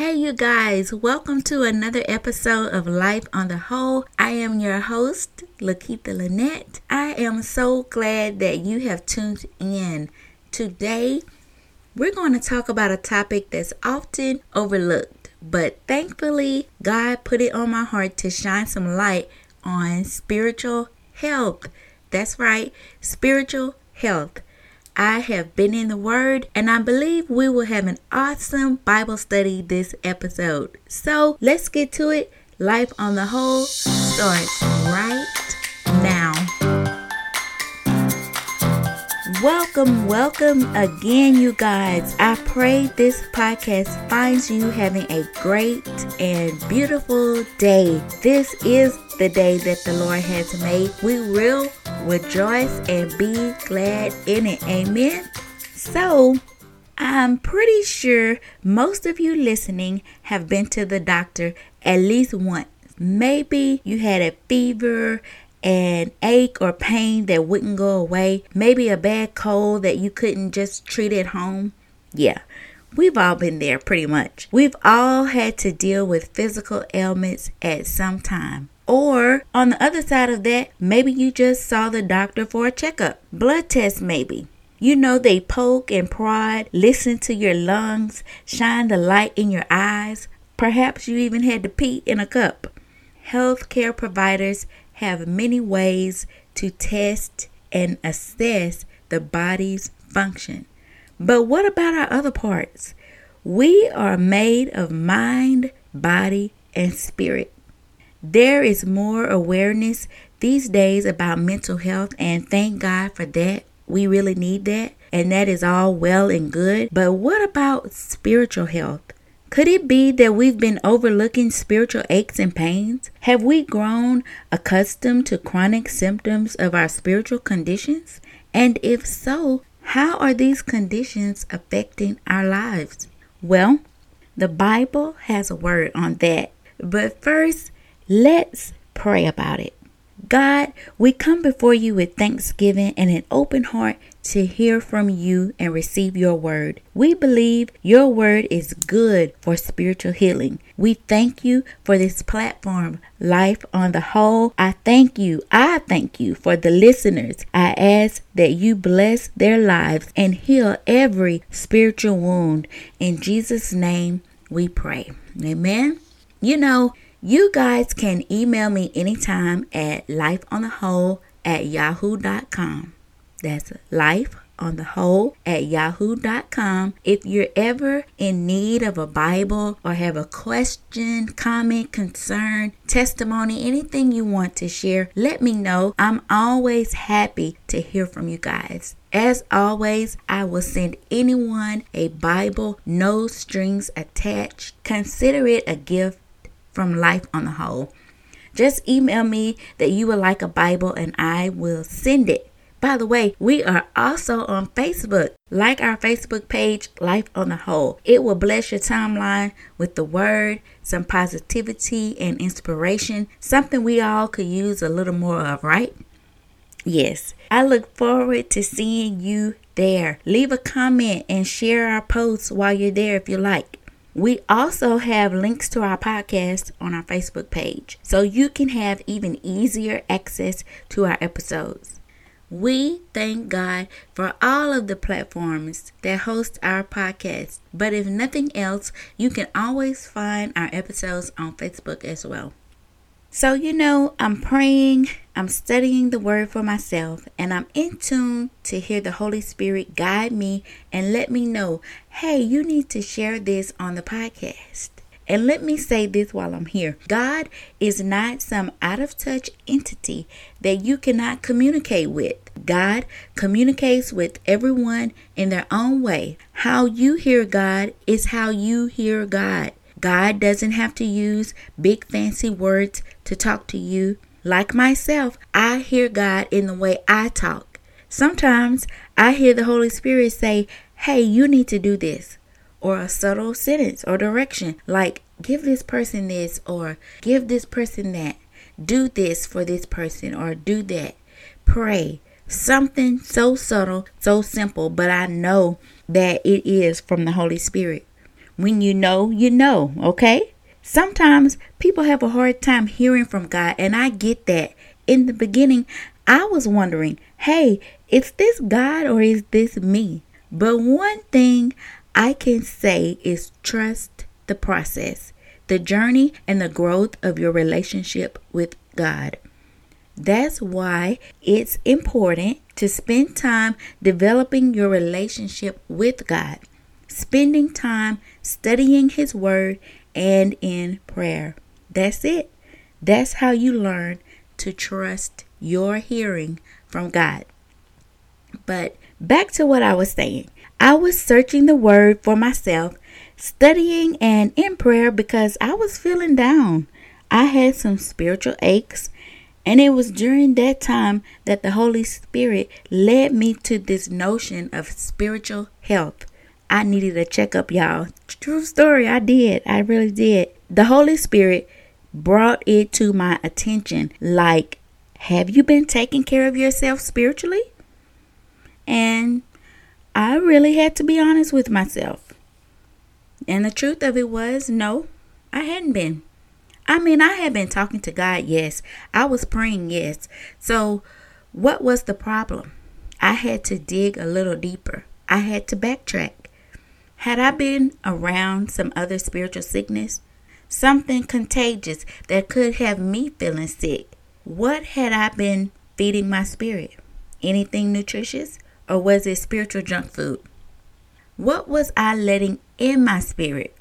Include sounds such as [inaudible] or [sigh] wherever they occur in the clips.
Hey, you guys, welcome to another episode of Life on the Whole. I am your host, Lakita Lynette. I am so glad that you have tuned in. Today, we're going to talk about a topic that's often overlooked, but thankfully, God put it on my heart to shine some light on spiritual health. That's right, spiritual health. I have been in the Word, and I believe we will have an awesome Bible study this episode. So let's get to it. Life on the Whole starts right now. Welcome, welcome again, you guys. I pray this podcast finds you having a great and beautiful day. This is the day that the Lord has made. We will rejoice and be glad in it. Amen. So, I'm pretty sure most of you listening have been to the doctor at least once. Maybe you had a fever, an ache or pain that wouldn't go away, maybe a bad cold that you couldn't just treat at home. Yeah, we've all been there pretty much. We've all had to deal with physical ailments at some time. Or on the other side of that, maybe you just saw the doctor for a checkup, blood test maybe. You know, they poke and prod, listen to your lungs, shine the light in your eyes. Perhaps you even had to pee in a cup. Healthcare providers have many ways to test and assess the body's function. But what about our other parts? We are made of mind, body, and spirit. There is more awareness these days about mental health, and thank God for that. We really need that, and that is all well and good. But what about spiritual health? Could it be that we've been overlooking spiritual aches and pains? Have we grown accustomed to chronic symptoms of our spiritual conditions? And if so, how are these conditions affecting our lives? Well, the Bible has a word on that. But first, Let's pray about it. God, we come before you with thanksgiving and an open heart to hear from you and receive your word. We believe your word is good for spiritual healing. We thank you for this platform, Life on the Whole. I thank you. I thank you for the listeners. I ask that you bless their lives and heal every spiritual wound. In Jesus' name we pray. Amen. You know, you guys can email me anytime at lifeonthewhole at yahoo.com. That's life on the whole at yahoo.com. If you're ever in need of a Bible or have a question, comment, concern, testimony, anything you want to share, let me know. I'm always happy to hear from you guys. As always, I will send anyone a Bible, no strings attached. Consider it a gift from life on the whole. Just email me that you would like a Bible and I will send it. By the way, we are also on Facebook. Like our Facebook page, Life on the Whole. It will bless your timeline with the word, some positivity and inspiration, something we all could use a little more of, right? Yes, I look forward to seeing you there. Leave a comment and share our posts while you're there if you like. We also have links to our podcast on our Facebook page, so you can have even easier access to our episodes. We thank God for all of the platforms that host our podcast, but if nothing else, you can always find our episodes on Facebook as well. So, you know, I'm praying, I'm studying the word for myself, and I'm in tune to hear the Holy Spirit guide me and let me know hey, you need to share this on the podcast. And let me say this while I'm here God is not some out of touch entity that you cannot communicate with. God communicates with everyone in their own way. How you hear God is how you hear God. God doesn't have to use big fancy words to talk to you. Like myself, I hear God in the way I talk. Sometimes I hear the Holy Spirit say, Hey, you need to do this, or a subtle sentence or direction, like give this person this, or give this person that, do this for this person, or do that. Pray. Something so subtle, so simple, but I know that it is from the Holy Spirit. When you know, you know, okay? Sometimes people have a hard time hearing from God, and I get that. In the beginning, I was wondering, hey, is this God or is this me? But one thing I can say is trust the process, the journey, and the growth of your relationship with God. That's why it's important to spend time developing your relationship with God, spending time studying His Word and in prayer. That's it. That's how you learn to trust your hearing from God. But back to what I was saying. I was searching the word for myself, studying and in prayer because I was feeling down. I had some spiritual aches, and it was during that time that the Holy Spirit led me to this notion of spiritual health. I needed a checkup, y'all. True story, I did. I really did. The Holy Spirit brought it to my attention like, have you been taking care of yourself spiritually? And I really had to be honest with myself. And the truth of it was, no, I hadn't been. I mean, I had been talking to God, yes. I was praying, yes. So, what was the problem? I had to dig a little deeper. I had to backtrack. Had I been around some other spiritual sickness, something contagious that could have me feeling sick, what had I been feeding my spirit? Anything nutritious? or was it spiritual junk food? What was I letting in my spirit?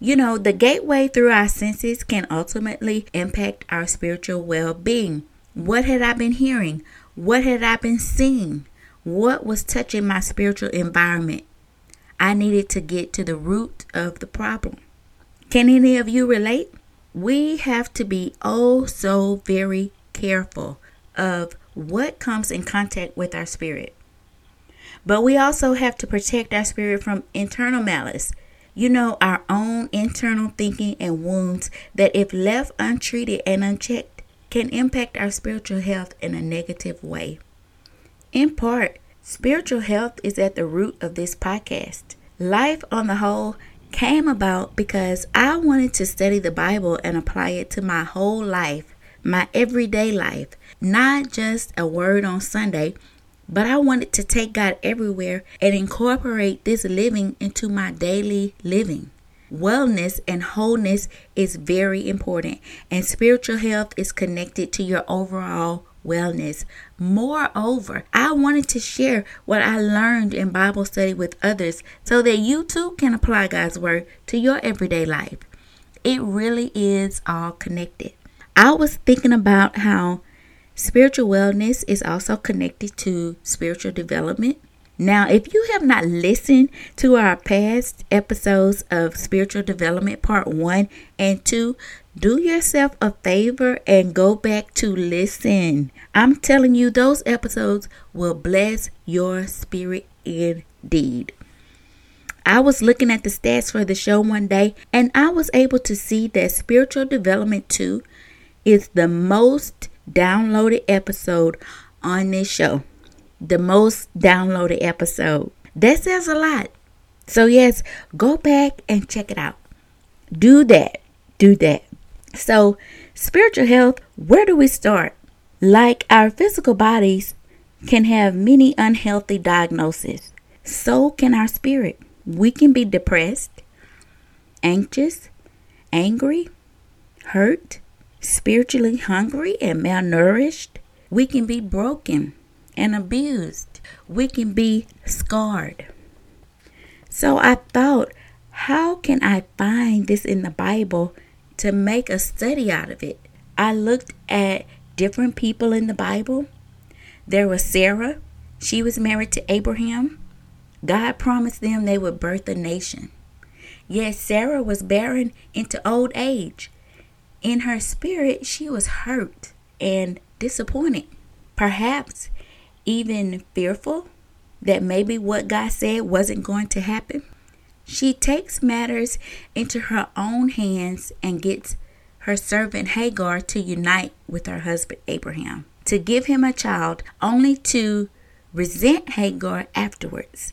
You know, the gateway through our senses can ultimately impact our spiritual well being. What had I been hearing? What had I been seeing? What was touching my spiritual environment? I needed to get to the root of the problem. Can any of you relate? We have to be oh so very careful of what comes in contact with our spirit. But we also have to protect our spirit from internal malice. You know, our own internal thinking and wounds that, if left untreated and unchecked, can impact our spiritual health in a negative way. In part, spiritual health is at the root of this podcast. Life on the whole came about because I wanted to study the Bible and apply it to my whole life, my everyday life, not just a word on Sunday but I wanted to take God everywhere and incorporate this living into my daily living. Wellness and wholeness is very important, and spiritual health is connected to your overall wellness. Moreover, I wanted to share what I learned in Bible study with others so that you too can apply God's word to your everyday life. It really is all connected. I was thinking about how Spiritual wellness is also connected to spiritual development. Now, if you have not listened to our past episodes of Spiritual Development Part 1 and 2, do yourself a favor and go back to listen. I'm telling you, those episodes will bless your spirit indeed. I was looking at the stats for the show one day and I was able to see that Spiritual Development 2 is the most downloaded episode on this show. The most downloaded episode. That says a lot. So, yes, go back and check it out. Do that. Do that. So, spiritual health, where do we start? Like our physical bodies can have many unhealthy diagnoses, so can our spirit. We can be depressed, anxious, angry, hurt, spiritually hungry and malnourished. We can be broken and abused. We can be scarred. So I thought, how can I find this in the Bible to make a study out of it? I looked at different people in the Bible. There was Sarah. She was married to Abraham. God promised them they would birth a nation. Yes, Sarah was barren into old age in her spirit, she was hurt and disappointed, perhaps even fearful that maybe what God said wasn't going to happen. She takes matters into her own hands and gets her servant Hagar to unite with her husband Abraham, to give him a child, only to resent Hagar afterwards.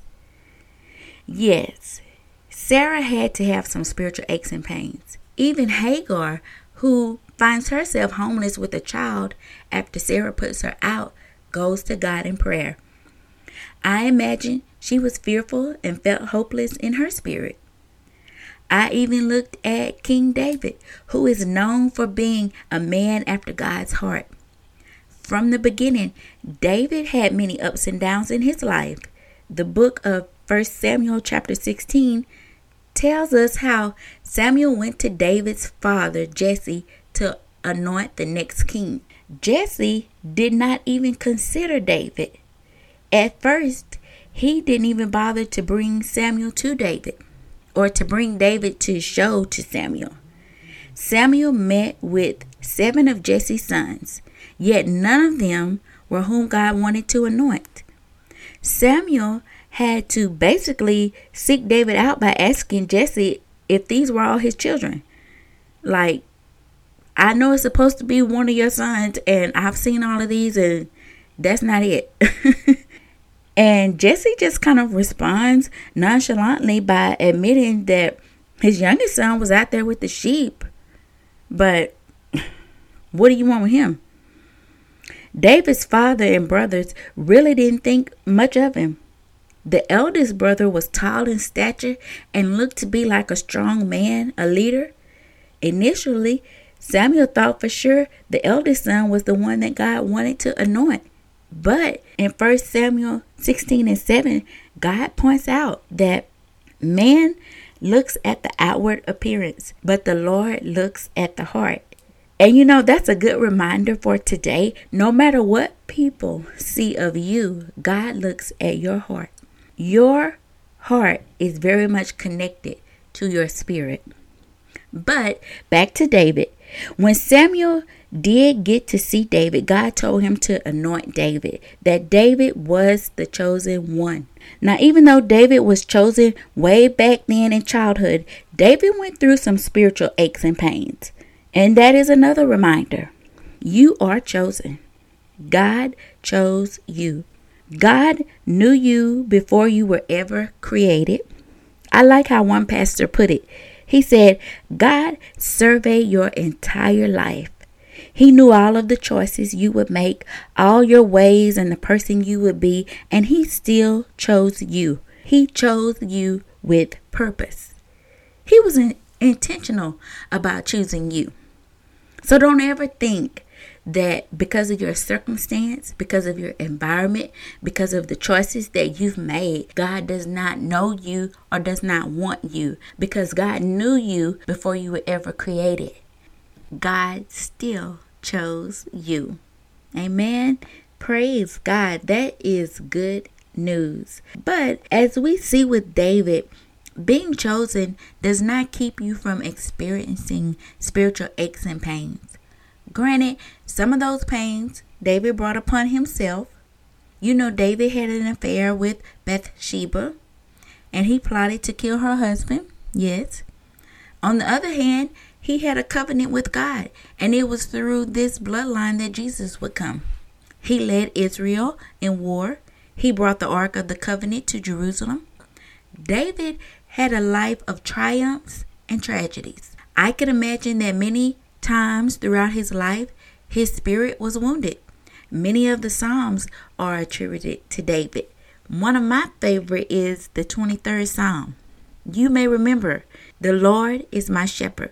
Yes, Sarah had to have some spiritual aches and pains. Even Hagar, who finds herself homeless with a child after Sarah puts her out, goes to God in prayer. I imagine she was fearful and felt hopeless in her spirit. I even looked at King David, who is known for being a man after God's heart. From the beginning, David had many ups and downs in his life. The book of 1 Samuel, chapter 16, tells us how Samuel went to David's father, Jesse, to anoint the next king. Jesse did not even consider David. At first, he didn't even bother to bring Samuel to David or to bring David to show to Samuel. Samuel met with seven of Jesse's sons, yet none of them were whom God wanted to anoint. Samuel had to basically seek David out by asking Jesse if these were all his children. Like, I know it's supposed to be one of your sons, and I've seen all of these, and that's not it. [laughs] and Jesse just kind of responds nonchalantly by admitting that his youngest son was out there with the sheep. But what do you want with him? David's father and brothers really didn't think much of him. The eldest brother was tall in stature and looked to be like a strong man, a leader. Initially, Samuel thought for sure the eldest son was the one that God wanted to anoint. But in 1 Samuel 16 and 7, God points out that man looks at the outward appearance, but the Lord looks at the heart. And you know, that's a good reminder for today. No matter what people see of you, God looks at your heart. Your heart is very much connected to your spirit. But back to David. When Samuel did get to see David, God told him to anoint David, that David was the chosen one. Now, even though David was chosen way back then in childhood, David went through some spiritual aches and pains. And that is another reminder you are chosen. God chose you. God knew you before you were ever created. I like how one pastor put it. He said, God surveyed your entire life. He knew all of the choices you would make, all your ways, and the person you would be, and He still chose you. He chose you with purpose. He was intentional about choosing you. So don't ever think that because of your circumstance, because of your environment, because of the choices that you've made, God does not know you or does not want you because God knew you before you were ever created. God still chose you. Amen. Praise God. That is good news. But as we see with David, being chosen does not keep you from experiencing spiritual aches and pains. Granted, some of those pains David brought upon himself. You know, David had an affair with Bathsheba and he plotted to kill her husband. Yes. On the other hand, he had a covenant with God, and it was through this bloodline that Jesus would come. He led Israel in war. He brought the Ark of the Covenant to Jerusalem. David had a life of triumphs and tragedies. I can imagine that many times throughout his life, his spirit was wounded. Many of the Psalms are attributed to David. One of my favorite is the 23rd Psalm. You may remember, the Lord is my shepherd.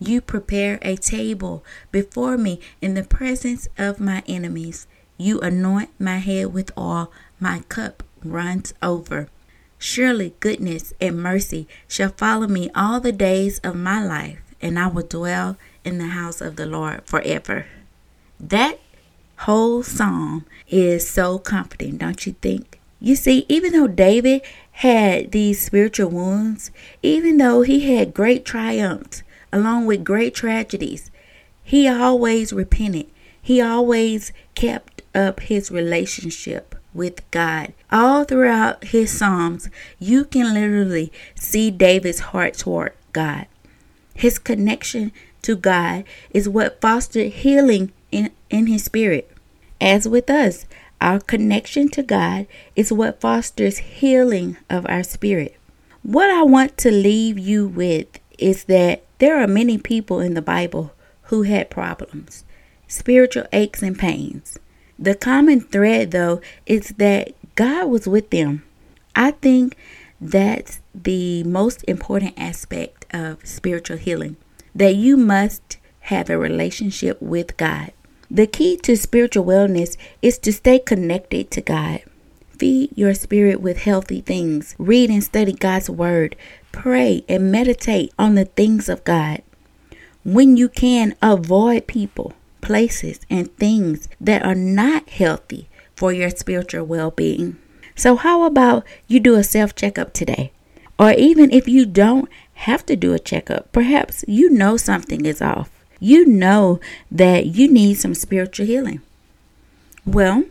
You prepare a table before me in the presence of my enemies. You anoint my head with oil, my cup runs over. Surely goodness and mercy shall follow me all the days of my life, and I will dwell in the house of the Lord forever. That whole psalm is so comforting, don't you think? You see, even though David had these spiritual wounds, even though he had great triumphs along with great tragedies, he always repented. He always kept up his relationship with God. All throughout his Psalms, you can literally see David's heart toward God. His connection to God is what fostered healing in, in his spirit. As with us, our connection to God is what fosters healing of our spirit. What I want to leave you with is that there are many people in the Bible who had problems, spiritual aches and pains. The common thread, though, is that God was with them. I think that's the most important aspect of spiritual healing that you must have a relationship with God. The key to spiritual wellness is to stay connected to God. Feed your spirit with healthy things. Read and study God's Word. Pray and meditate on the things of God. When you can, avoid people, places, and things that are not healthy for your spiritual well being. So, how about you do a self checkup today? Or even if you don't have to do a checkup, perhaps you know something is off you know that you need some spiritual healing. Well,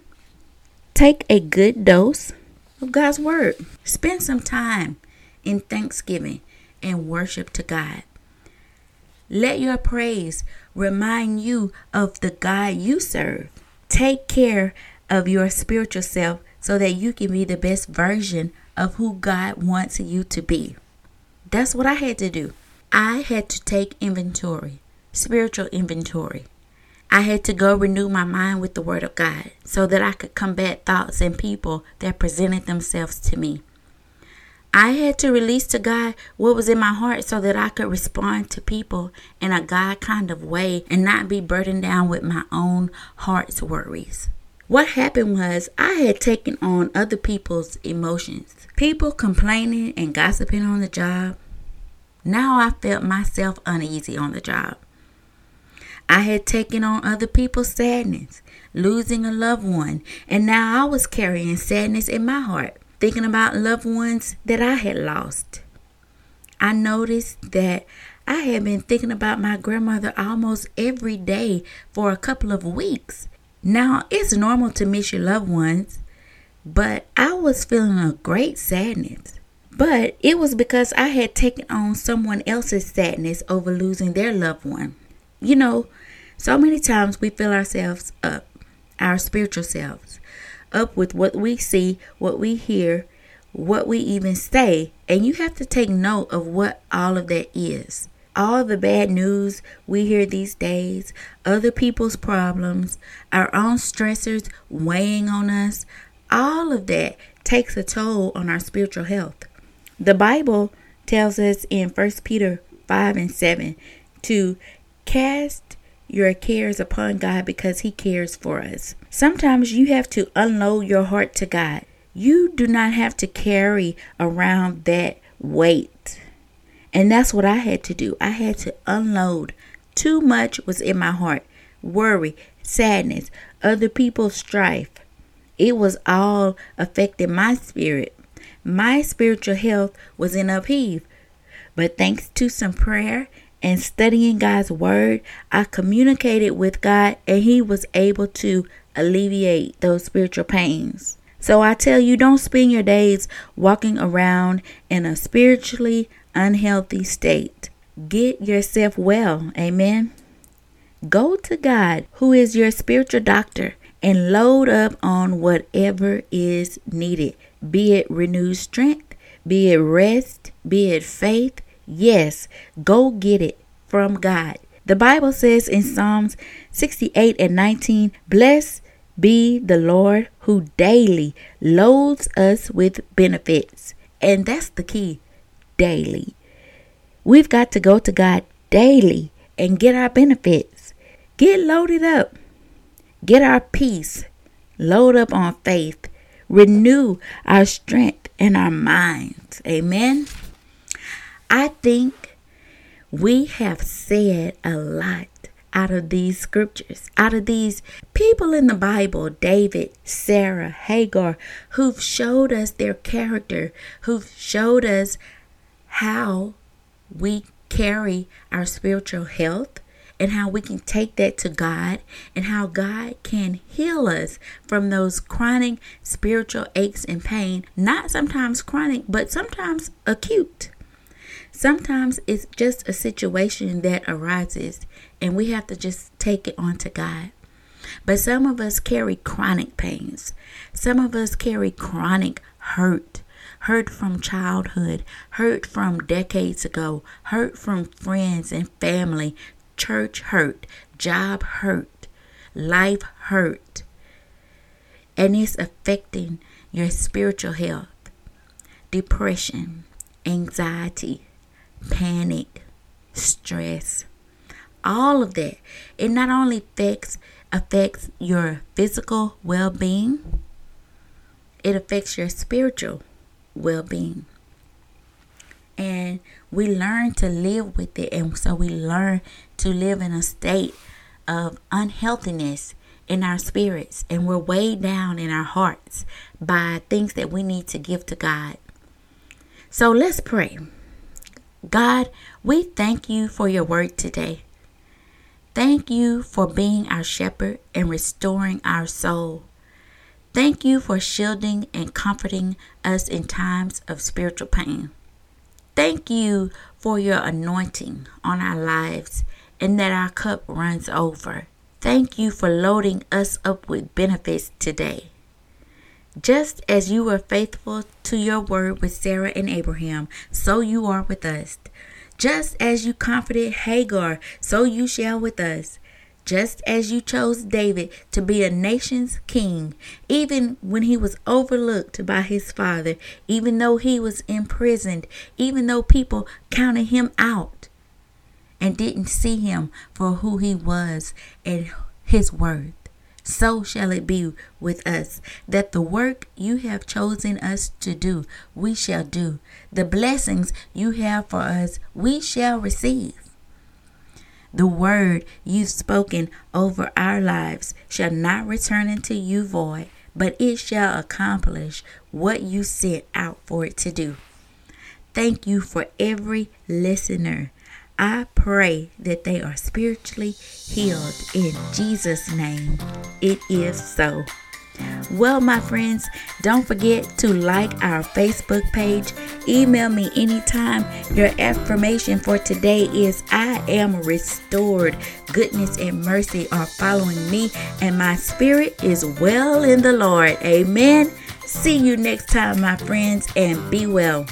take a good dose of God's Word. Spend some time in thanksgiving and worship to God. Let your praise remind you of the God you serve. Take care of your spiritual self so that you can be the best version of who God wants you to be. That's what I had to do. I had to take inventory spiritual inventory. I had to go renew my mind with the Word of God so that I could combat thoughts and people that presented themselves to me. I had to release to God what was in my heart so that I could respond to people in a God kind of way and not be burdened down with my own heart's worries. What happened was I had taken on other people's emotions. People complaining and gossiping on the job. Now I felt myself uneasy on the job. I had taken on other people's sadness, losing a loved one, and now I was carrying sadness in my heart, thinking about loved ones that I had lost. I noticed that I had been thinking about my grandmother almost every day for a couple of weeks. Now, it's normal to miss your loved ones, but I was feeling a great sadness. But it was because I had taken on someone else's sadness over losing their loved one. You know, so many times we fill ourselves up, our spiritual selves, up with what we see, what we hear, what we even say, and you have to take note of what all of that is. All the bad news we hear these days, other people's problems, our own stressors weighing on us, all of that takes a toll on our spiritual health. The Bible tells us in 1 Peter 5 and 7 to cast your cares upon God because He cares for us. Sometimes you have to unload your heart to God. You do not have to carry around that weight. And that's what I had to do. I had to unload. Too much was in my heart worry, sadness, other people's strife. It was all affecting my spirit. My spiritual health was in upheaval. But thanks to some prayer and studying God's word, I communicated with God and He was able to alleviate those spiritual pains. So I tell you, don't spend your days walking around in a spiritually unhealthy state. Get yourself well. Amen. Go to God, who is your spiritual doctor, and load up on whatever is needed be it renewed strength, be it rest, be it faith, Yes, go get it from God. The Bible says in Psalms 68 and 19, Bless be the Lord who daily loads us with benefits. And that's the key daily. We've got to go to God daily and get our benefits. Get loaded up. Get our peace. Load up on faith. Renew our strength and our minds. Amen. I think we have said a lot out of these scriptures, out of these people in the Bible David, Sarah, Hagar, who've showed us their character, who've showed us how we carry our spiritual health and how we can take that to God and how God can heal us from those chronic spiritual aches and pain, not sometimes chronic, but sometimes acute. Sometimes it's just a situation that arises and we have to just take it on to God. But some of us carry chronic pains. Some of us carry chronic hurt. Hurt from childhood, hurt from decades ago, hurt from friends and family, church hurt, job hurt, life hurt. And it's affecting your spiritual health, depression, anxiety, panic, stress, all of that. It not only affects affects your physical well-being, it affects your spiritual well-being. And we learn to live with it and so we learn to live in a state of unhealthiness in our spirits and we're weighed down in our hearts by things that we need to give to God. So let's pray. God, we thank you for your word today. Thank you for being our shepherd and restoring our soul. Thank you for shielding and comforting us in times of spiritual pain. Thank you for your anointing on our lives and that our cup runs over. Thank you for loading us up with benefits today. Just as you were faithful to your word with Sarah and Abraham, so you are with us. Just as you comforted Hagar, so you shall with us. Just as you chose David to be a nation's king, even when he was overlooked by his father, even though he was imprisoned, even though people counted him out and didn't see him for who he was and his worth so shall it be with us, that the work you have chosen us to do, we shall do. The blessings you have for us, we shall receive. The word you've spoken over our lives shall not return unto you void, but it shall accomplish what you sent out for it to do. Thank you for every listener I pray that they are spiritually healed in Jesus' name. It is so. Well, my friends, don't forget to like our Facebook page. Email me anytime. Your affirmation for today is I am restored. Goodness and mercy are following me, and my spirit is well in the Lord. Amen. See you next time, my friends, and be well.